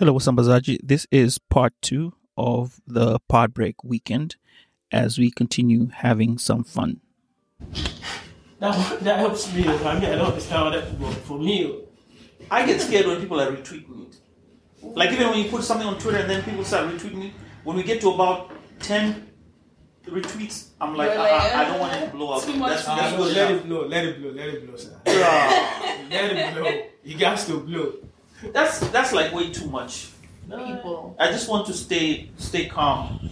Hello, Wasambazaji. This is part two of the PodBreak weekend as we continue having some fun. That, that helps me. I mean, I don't understand how that works. For me, I get scared when people are retweeting it. Like even when you put something on Twitter and then people start retweeting it, when we get to about ten retweets, I'm like, You're uh, I don't want it to blow up. too much That's, uh, no, let enough. it blow, let it blow, let it blow, sir. Let it blow. You got to blow. That's that's like way too much. people. I just want to stay stay calm.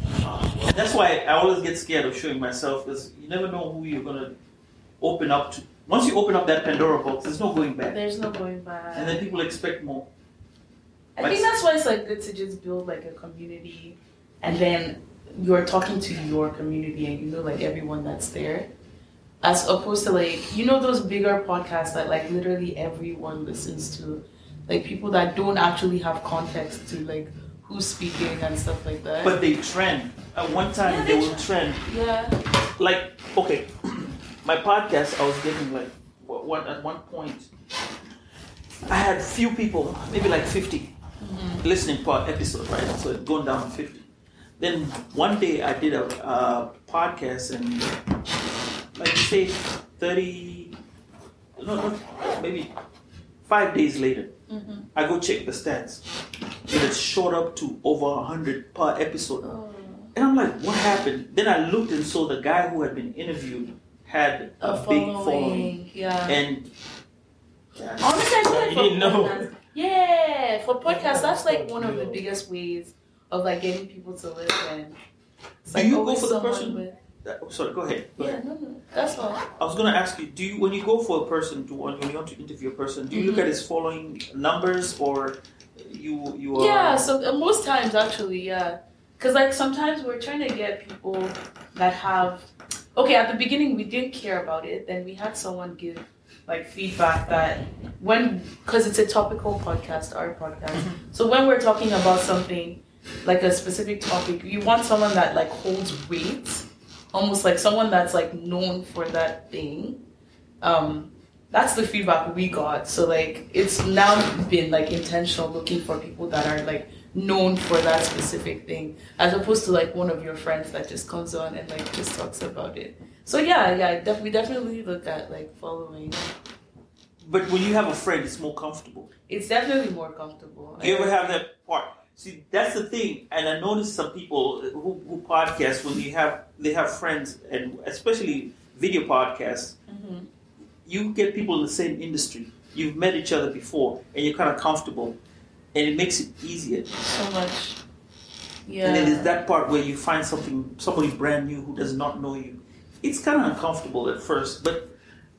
That's why I always get scared of showing myself because you never know who you're gonna open up to. Once you open up that Pandora box, there's no going back. There's no going back. And then people expect more. I think that's why it's like good to just build like a community, and then you're talking to your community, and you know like everyone that's there, as opposed to like you know those bigger podcasts that like literally everyone listens to, like people that don't actually have context to like who's speaking and stuff like that. But they trend. At one time, Yeah, they, they will trend. yeah, like okay my podcast i was getting like what at one point i had few people maybe like 50 listening per episode right so it going down to 50 then one day i did a uh, podcast and like say 30 no no maybe five days later mm-hmm. i go check the stats and it had shot up to over 100 per episode Oh. and I'm like, what happened? Then I looked and saw the guy who had been interviewed had a, a big following, following. yeah. And yeah, Honestly, I feel like You for didn't know. yeah, for podcasts, that's like one of the biggest ways of like getting people to listen. It's Do like you go for the person- with- that- oh, sorry, go ahead. Go Yeah, ahead. no, no, that's all. I was gonna ask you, do you when you go for a person to when you want to interview a person, do you look Mhm. at his following numbers or you you are Yeah, so uh, most times actually, yeah, because like sometimes we're trying to get people that have. Okay, at the beginning we didn't care about it. Then we had someone give like feedback that when because it's a topical podcast, our podcast. So when we're talking about something like a specific topic, you want someone that like holds weight, almost like someone that's like known for that thing. Um, that's the feedback we got. So like it's now been like intentional looking for people that are like known for that specific thing, as opposed to like one of your friends that just comes on and like just talks about it. So yeah, yeah, def- we definitely look at like following. but when you have a friend it's more comfortable. It's definitely more comfortable. Do you ever have that part? See, that's the thing, and I noticed some people who, who podcast when they have they have friends, and especially video podcasts. Mhm. You get people in the same industry. You've met each other before, and you're kind of comfortable, and it makes it easier. so much. Yeah. And then there's that part where you find something somebody brand new who does not know you. It's kind of uncomfortable at first, but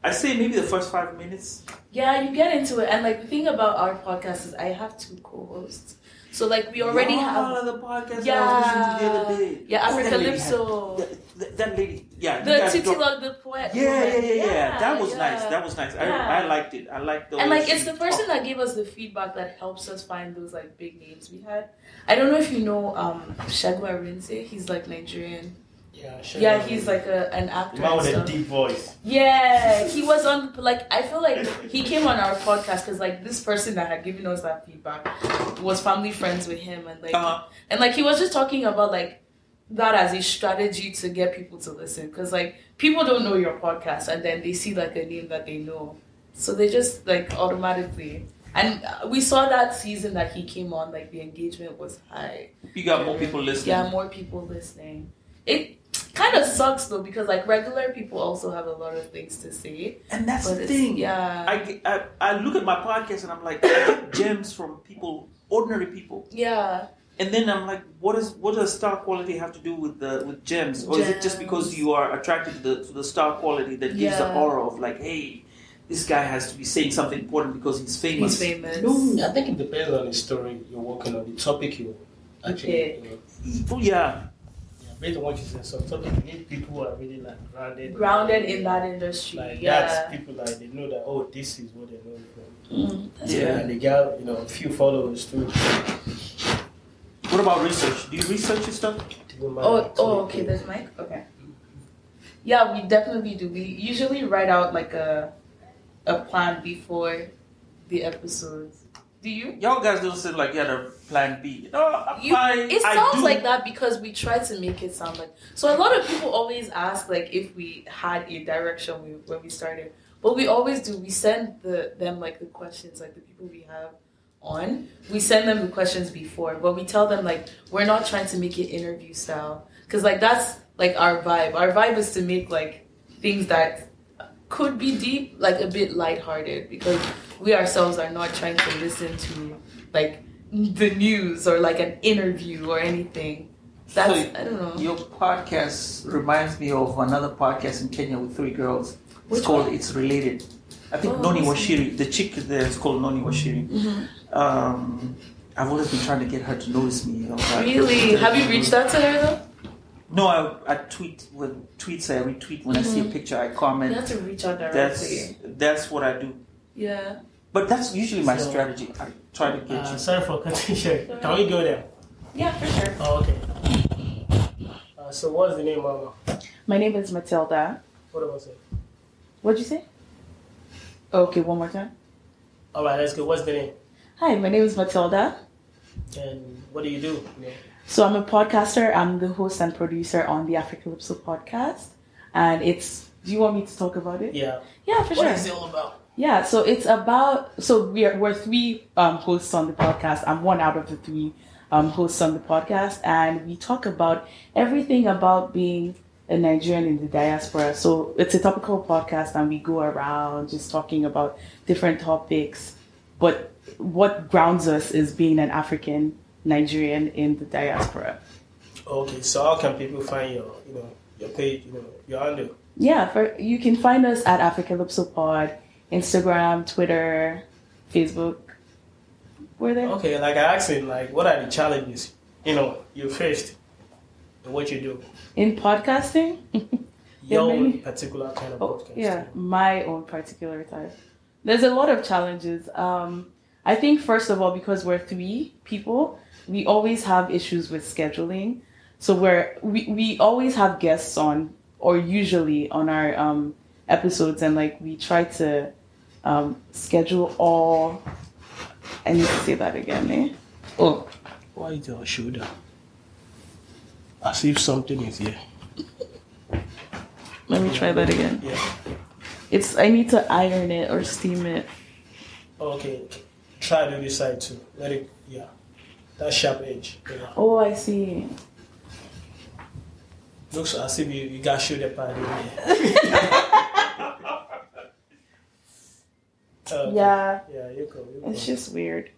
I say maybe the first five minutes. Yeah, you get into it, and like the thing about our podcast is I have two co-hosts, so like we already yeah, have. the podcast yeah, I was listening to the other day. Yeah, that lady had- Africalypso. that, lady, yeah, The Titilope the poet. Yeah, yeah, yeah, yeah, That was nice. That was nice. I, I liked it. I liked the and like it's the person that gave us the feedback that helps us find those like big names we had. I don't know if you know um Shagwa Rinze. He's like Nigerian. Yeah, sure. Yeah, he's like a an actor. man with a deep voice. Yeah, he was on. Like, I feel like he came on our podcast because like this person that had given us that feedback was family friends with him, and like, Uh-huh. and like he was just talking about like that as a strategy to get people to listen because like people don't know your podcast and then they see like a name that they know, so they just like automatically. And uh, we saw that season that he came on, like the engagement was high. You got more people listening. Yeah, more people listening. It kind of sucks though because like regular people also have a lot of things to say. And that's the thing. yeah. I, get- I, I look at my podcast and I'm like, I get gems from people, ordinary people. Yeah. And then I'm like, what is what does star quality have to do with the with gems, or is it just because you are attracted to the to the star quality that gives the aura of like, hey, this guy has to be saying something important because he's famous. He's famous. No, I think it depends on the story you're working on, the topic you actually. Okay. You know, Oh, yeah, yeah, based on what you said, some topic you need people who are really like grounded. Grounded in that industry. Like yeah. that's people like they know that oh this is what they know from. Mm, that's Yeah. And they get you know a few followers too. What about research? Do you research your stuff? Oh, oh, okay. There's mic. Okay. Yeah, we definitely do. We usually write out like a a plan before the episodes. Do you? Y'all guys don't seem like you had a plan B. No, You, I, it I sounds do. like that because we try to make it sound like. So a lot of people always ask like if we had a direction we, when we started, but we always do. We send the them like the questions like the people we have on. We send them the questions before, but we tell them like we're not trying to make it interview style because like that's like our vibe. Our vibe is to make like things that could be deep, like a bit lighthearted because we ourselves are not trying to listen to like the news or like an interview or anything. That's So, I don't know. Your podcast reminds me of another podcast in Kenya with three girls. It's Which called one? It's Related. I think Oh, Noni Washiri, the chick there is called Noni Washiri. Mhm. Um, I've always been trying to get her to notice me. Uh, Really? Have you reached out to her though? No, I, I tweet when tweets I retweet when I see a picture I comment. You have to reach out That's directly. that's what I do. Yeah. But that's usually my So- strategy. I try to get Uh, you. sorry for cutting short. Can we go there? Yeah, for sure. Oh, okay. Uh, so what's the name, Mama? My name is Matilda. What am I saying? What'd you say? Okay, one more time. All right, let's go. What's the name? Hi, my name is Matilda. And what do you do? You know? So I'm a podcaster. I'm the host and producer on the Africa Africalypso podcast. And it's do you want me to talk about it? Yeah. Yeah, for What sure. is it all about? Yeah, so it's about so we're we're three um, hosts on the podcast. I'm one out of the three um, hosts on the podcast, and we talk about everything about being a Nigerian in the diaspora. So it's a topical podcast, and we go around just talking about different topics. But what grounds us is being an African Nigerian in the diaspora. Okay, so how can people find your, you know, your page, you know, your handle? Yeah, for you can find us at Africalypso Pod, Instagram, Twitter, Facebook. We're there. Okay, like I asked him, like, what are the challenges, you know, you faced in what you do? In podcasting? Your many- particular kind of Oh, podcast. yeah, my own particular type. There's a lot of challenges. Um, I think, first of all, because we're three people, we always have issues with scheduling. So we're, we, we always have guests on, or usually on our um, episodes, and like we try to um, schedule all. I need to say that again, eh? Oh, Why is your shoulder? As if something is here. let me try that again. Yeah. It's I need to iron it or steam it. Okay. Try to this side too. Let it, yeah. That sharp edge. Yeah. Oh, I see. Looks as if you, you got shoulder pad in there. Okay. Yeah, Yeah, you go. You go. it's just weird.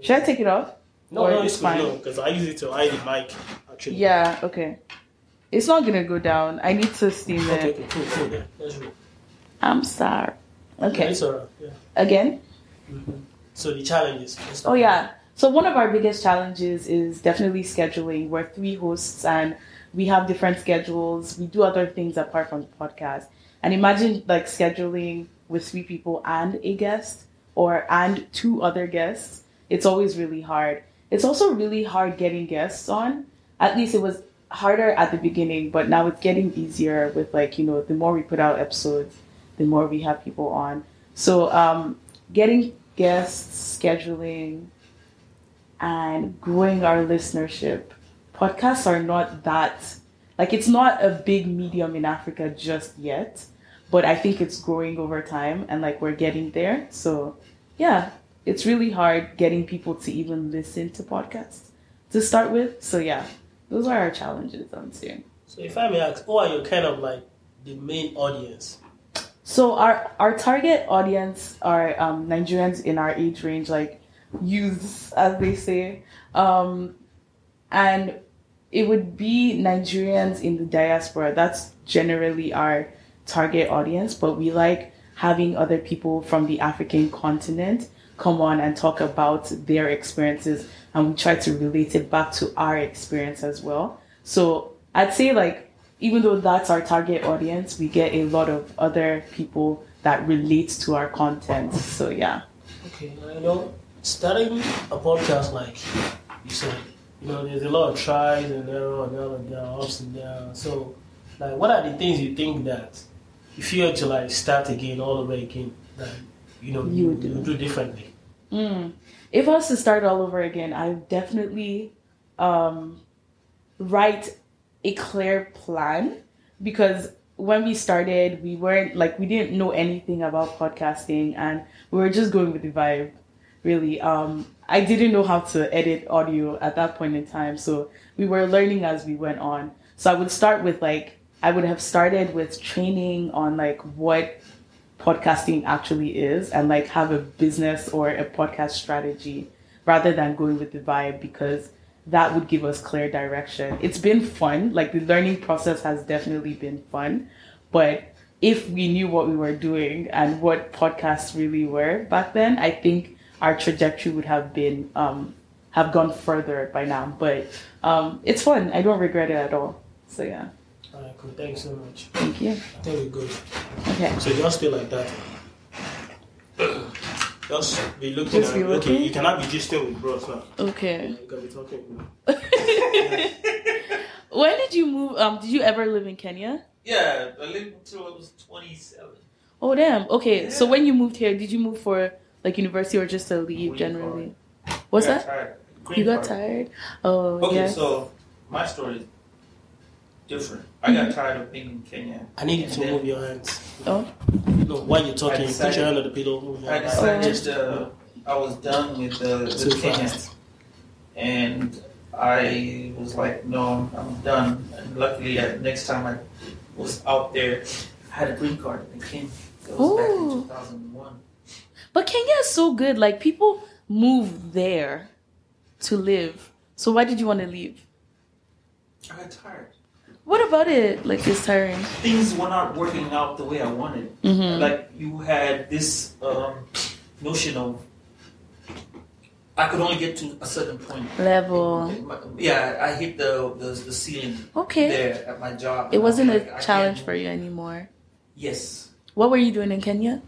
Should I take it off? no, or no, it's it's fine? fine. No, because I use it to hide the mic. Actually. Yeah, okay. It's not gonna go down. I need to steam Okay, it. okay, cool, cool. Yeah. I'm sorry. Yeah, Okay. alright. Yeah. Again? Mm-hmm. So the challenges. Oh yeah. So one of our biggest challenges is definitely scheduling. We're three hosts and we have different schedules. We do other things apart from the podcast. And imagine like scheduling with three people and a guest or and two other guests. It's always really hard. It's also really hard getting guests on. At least it was harder at the beginning, but now it's getting easier with like, you know, the more we put out episodes, the more we have people on. So um getting guests, scheduling, and growing our listenership. Podcasts are not that like it's not a big medium in Africa just yet, but I think it's growing over time and like we're getting there. So yeah, it's really hard getting people to even listen to podcasts to start with. So yeah, those are our challenges I'm seeing. So if I may ask, who are your kind of like the main audience? So our our target audience are um, Nigerians in our age range, like youths, as they say. Um, and it would be Nigerians in the diaspora. That's generally our target audience, but we like having other people from the African continent come on and talk about their experiences and we try to relate it back to our experience as well. So I'd say like even though that's our target audience, we get a lot of other people that relate to our content. So yeah. Okay, you know, starting a podcast like you said, you know, there's a lot of tries and errors and all of that, ups and downs. So, like, what are the things you think that if you had to like start again, all over again, that you know You you, would do. you would do differently? Mm. If I was to start all over again, I would definitely um, write a clear plan because when we started, we weren't like we didn't know anything about podcasting and we were just going with the vibe. Really, um, I didn't know how to edit audio at that point in time, so we were learning as we went on. So I would start with like I would have started with training on like what podcasting actually is and like have a business or a podcast strategy rather than going with the vibe because that would give us clear direction. It's been fun. Like the learning process has definitely been fun. But if we knew what we were doing and what podcasts really were back then, I think our trajectory would have been um have gone further by now. But um it's fun. I don't regret it at all. So yeah. All right, cool. Thanks so much. Thank you. I think we're good. Okay. So just stay like that. Just be looking Just at be okay. You cannot be just staying with bros now. Okay. You can be talking. when did you move um did you ever live in Kenya? Yeah, I lived until I was 27. Oh damn. Okay. So when you moved here, did you move for like university or just to leave Green generally? What's I that? Tired. You got card. tired? Oh Okay, yeah. so my story is different. I got tired of being in Kenya. I need you to then move your hands. Oh. No, while you're talking, put your hand on the pillow. Move your I hand. decided uh, I was done with uh, Too with Kenya, fast. and I was like, no, I'm done. And luckily, uh, next time I was out there, I had a green card and it came. That was back in 2001. But Kenya is so good. Like people move there to live. So why did you want to leave? I got tired. What about it? Like it's tiring. Things were not working out the way I wanted. Mhm. Like you had this um, notion of I could only get to a certain point. Level. Yeah, I hit the the, the ceiling Okay. there at my job. It wasn't Like, I a can't challenge for you anymore. Yes, What were you doing in Kenya?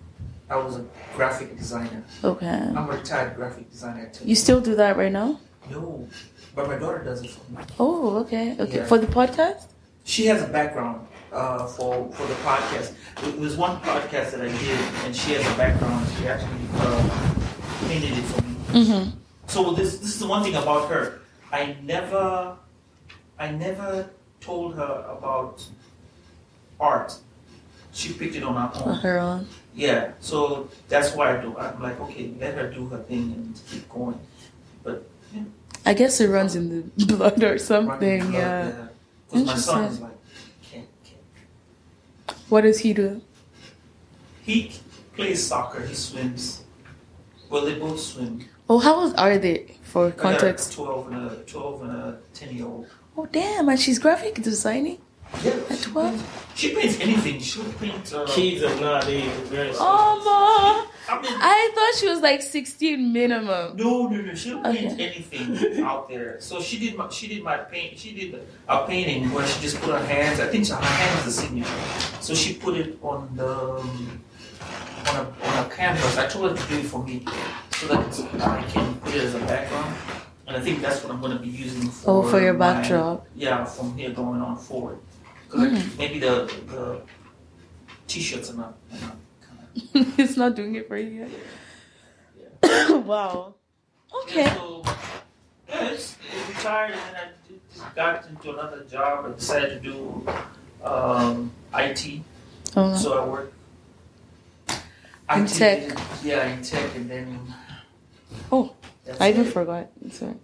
I was a graphic designer. Okay. I'm a retired graphic designer. Too. You still do that right now? No, but my daughter does it for me. Oh, okay. Okay. Yeah. For the podcast? She has a background uh, for for the podcast. It was one podcast that I did, and she has a background. She actually uh, painted it for me. Mm-hmm. So this this is the one thing about her. I never I never told her about art. She picked it on her own. her own. Yeah. So that's why I do. I'm like, okay, let her do her thing and keep going. But I guess it runs in the blood or something. club, Yeah. Because my son is like, can't, can't. What does he do? He plays soccer. He swims. Well, they both swim. Oh, how old are they for I got context? twelve and a twelve and a ten year old. Oh, damn. And she's graphic designing? Yeah. At she 12? paints- She paints anything. She'll paint. Uh, Kids of nowadays are very. Oh, ma. I mean, I thought she was like 16 minimum. No, no, no. She'll paint Okay. anything out there. So she did my she did my paint. She did a painting where she just put her hands. I think her hand is the signature. So she put it on the on a on a canvas. I told her to do it for me so that I can put it as a background. And I think that's what I'm going to be using for. Oh, for your my- backdrop. yeah, from here going on forward. 'Cause like, Mm. maybe the the t-shirts are not. Are not it's not doing it for you yet. wow. Okay. Yeah, so, yeah, it's, it's retired, and then I just got into another job. I decided to do um, IT, Oh, so I work. In IT, tech. Yeah, in tech, and then. Oh, that's I even it. forgot. Sorry.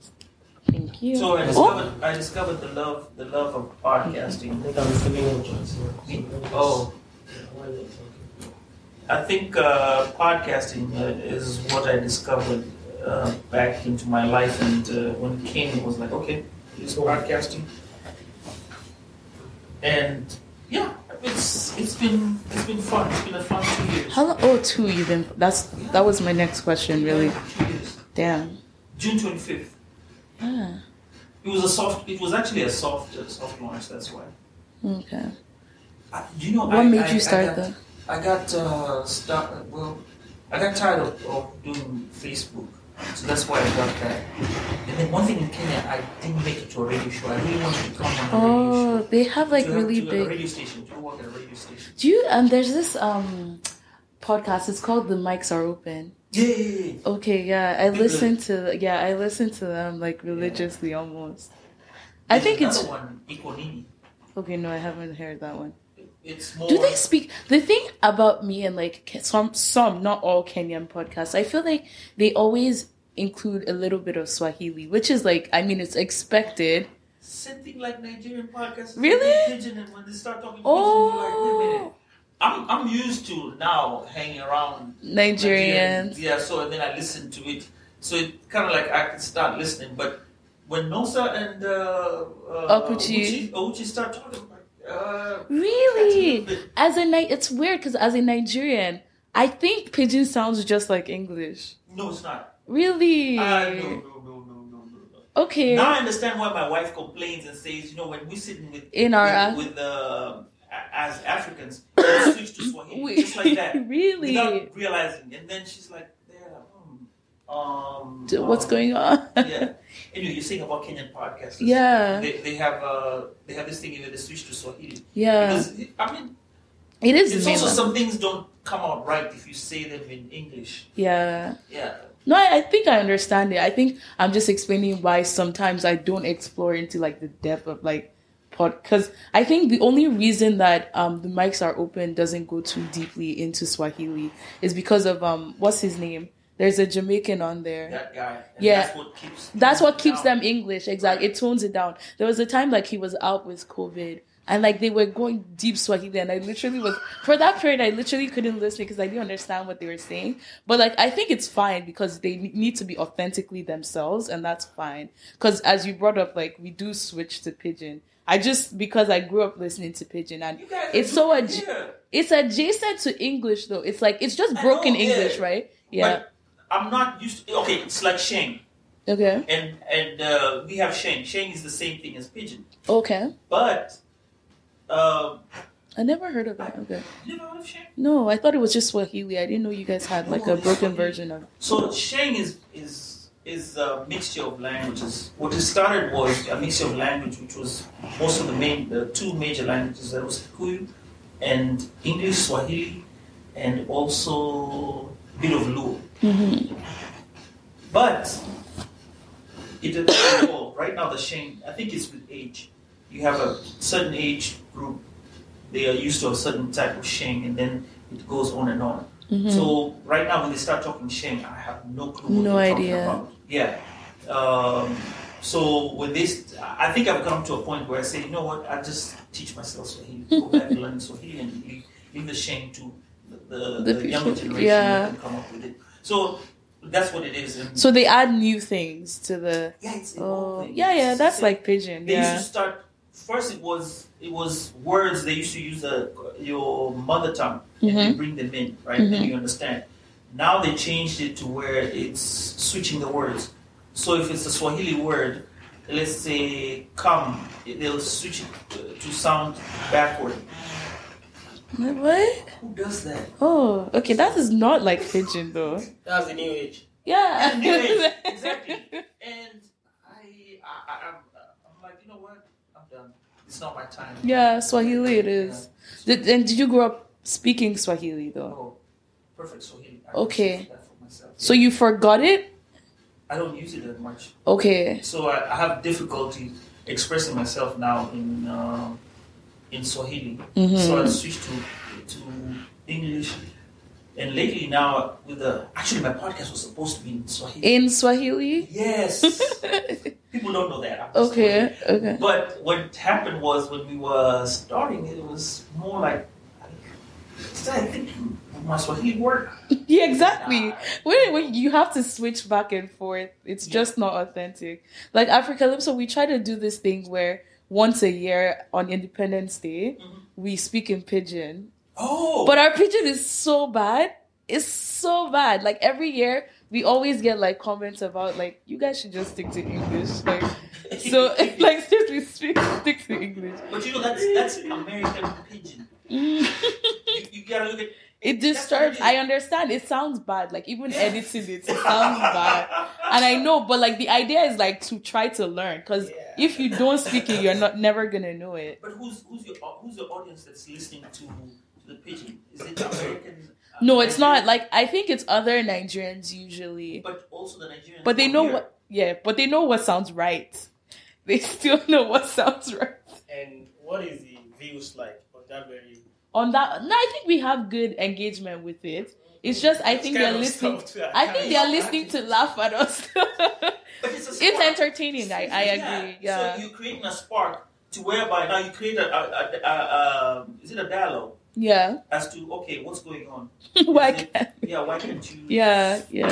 Thank you. So I oh, discovered, I discovered the love, the love of podcasting. I think I'm feeling what Oh, I think uh, podcasting uh, is what I discovered uh, back into my life, and uh, when it came, it was like, okay, is podcasting, And yeah, it's it's been it's been fun. It's been a fun two years. How long? Oh, two. You've been. That's that was my next question. Really. Two years. Damn. June twenty fifth. Ah. It was a soft. It was actually a soft uh, soft launch. That's why. Okay. Uh, do you know What I, made I- you start that? I got uh, start. Well, I got tired of, of doing Facebook, so that's why I got that. And then one thing in Kenya, I didn't make it to a radio show. I really wanted to come on a radio Oh, show. they have like to have- really to A big. radio station. To work at a radio station. Do you? Um, there's this um podcast. It's called The Mics Are Open. Yeah, yeah, yeah. Okay, yeah, I listen to yeah, I listen to them like religiously almost. I think it's one, Ikonini. okay. No, I haven't heard that one. It's more. Do they speak? The thing about me and like some, some, not all Kenyan podcasts, I feel like they always include a little bit of Swahili, which is like, I mean, it's expected. Same thing like Nigerian podcasts. Really? Pidgin, and when they start talking pidgin, you're like, wait a minute. Oh, I'm I'm used to now hanging around Nigerians. Yeah, so and then I listen to it. So it kind of like I can start listening. But when Nosa and uh, uh, start talking, Really? that's a little bit- As a Ni- it's weird because as a Nigerian, I think pidgin sounds just like English. no, it's not. Really? Uh, no, no, no, no, no, no. Okay. Now I understand why my wife complains and says, you know, when we're sitting with In our- with, with uh, as Africans, we switch to Swahili We- just like that, really? without realizing. And then she's like, "Yeah, hmm, um, What's um, going on? yeah. Anyway, you're saying about Kenyan podcasters. Yeah. They, they have uh they have this thing where they switch to Swahili. Yeah. Because I mean, It is it's also some things don't come out right if you say them in English. Yeah. Yeah. No, I, I think I understand it. I think I'm just explaining why sometimes I don't explore into like the depth of like pod because I think the only reason that um the mics are open doesn't go too deeply into Swahili is because of um what's his name? There's a Jamaican on there. That guy. Yeah. That's what keeps. That's what keeps down. them English. Exactly. It tones it down. There was a time like he was out with COVID and like they were going deep Swahili and I literally was for that period I literally couldn't listen because I didn't understand what they were saying. But like I think it's fine because they need to be authentically themselves and that's fine. Cuz as you brought up like we do switch to pidgin. I just because I grew up listening to pidgin and it's so here. it's adjacent to English though. It's like it's just broken. English, right? Yeah. But I'm not used to. Okay, it's like Sheng, okay. and and uh, we have Sheng. Sheng is the same thing as pidgin, Okay. but um, I never heard of that. Okay. you never heard of Sheng? No, I thought it was just Swahili. I didn't know you guys had like No, a broken Swahili. version of. So Sheng is is is a mixture of languages. What it started was a mixture of language, which was most of the main the two major languages. That was Kikuyu and English, Swahili, and also a bit of Luo. But it evolve. Right now, the Sheng, I think it's with age. You have a certain age group, they are used to a certain type of Sheng, and then it goes on and on. So right now, when they start talking Sheng, I have no clue what No they're idea. talking about. Yeah. Um, so with this, I think I've come to a point where I say, you know what, I just teach myself Swahili, go back and learn Swahili, and leave, leave the Sheng to the, the, The the, younger generation yeah. that can come up with it. So that's what it is. So they add new things to the. yeah, it's Oh, yeah, yeah. That's like pidgin. they Yeah. used to start first it was it was words they used to use uh, your mother tongue and Mm-hmm. they bring them in right and you understand now they changed it to where it's switching the words so if it's a swahili word let's say come they'll switch it to sound backward What? who does that Oh, okay. That is not like pidgin though. That's the new age. Yeah. Anyways, exactly and I, I, I I'm, I'm like you know what i'm done it's not my time yeah, Swahili it is. Did, and did you grow up speaking Swahili though? Oh, perfect Swahili. I Okay. use that for myself. So you forgot it? I don't use it that much, Okay. so I, I have difficulty expressing myself now in um in Swahili. Mm-hmm. So I switched to to English, and lately now with the actually my podcast was supposed to be in Swahili. In Swahili? yes, people don't know that. Okay. Okay. But what happened was when we were starting, it was more like I thinking my Swahili word. Yeah, exactly. When, when you have to switch back and forth, it's just not authentic. Like Africalypso, we try to do this thing where once a year on Independence Day, we speak in pidgin. Oh, But our pidgin is so bad. It's so bad. Like every year, we always get like comments about like you guys should just stick to English. Like so, like seriously, speak stick to English. but you know that's that's American pidgin. You, you gotta look at. It disturbs. what I understand. It sounds bad. Like even editing it, it sounds bad. And I know, but like the idea is like to try to learn. Because Yeah. if you don't speak it, you're not never gonna know it. But who's who's your who's your audience that's listening to, to the pidgin? Is it American? uh, No, it's not. Like I think it's other Nigerians usually, But also the Nigerians. but they know here. what. Yeah, but they know what sounds right. They still know what sounds right. And what is the views like on that very? On that, no, I think we have good engagement with it. It's just I think they're listening. stuff I think they're listening to laugh at us. But it's, a it's entertaining. I, I agree. Yeah. So you're creating a spark to whereby now you create a, a, a, a, a is it a dialogue Yeah. as to okay what's going on? Why it- can't Yeah, why can't you? Yeah, yeah,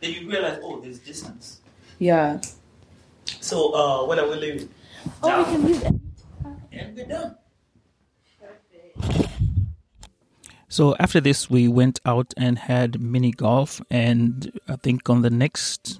Then you realize oh there's distance. yeah. So uh, when are we leaving? Oh, we can leave. And we're done. So after this, we went out and had mini golf, and I think on the next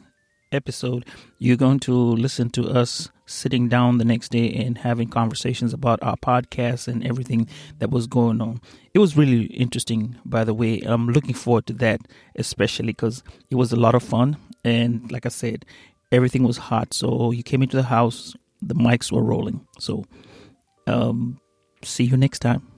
episode, you're going to listen to us sitting down the next day and having conversations about our podcast and everything that was going on. It was really interesting, by the way. I'm looking forward to that, especially because it was a lot of fun, and like I said, everything was hot. So you came into the house, the mics were rolling. So, um, see you next time.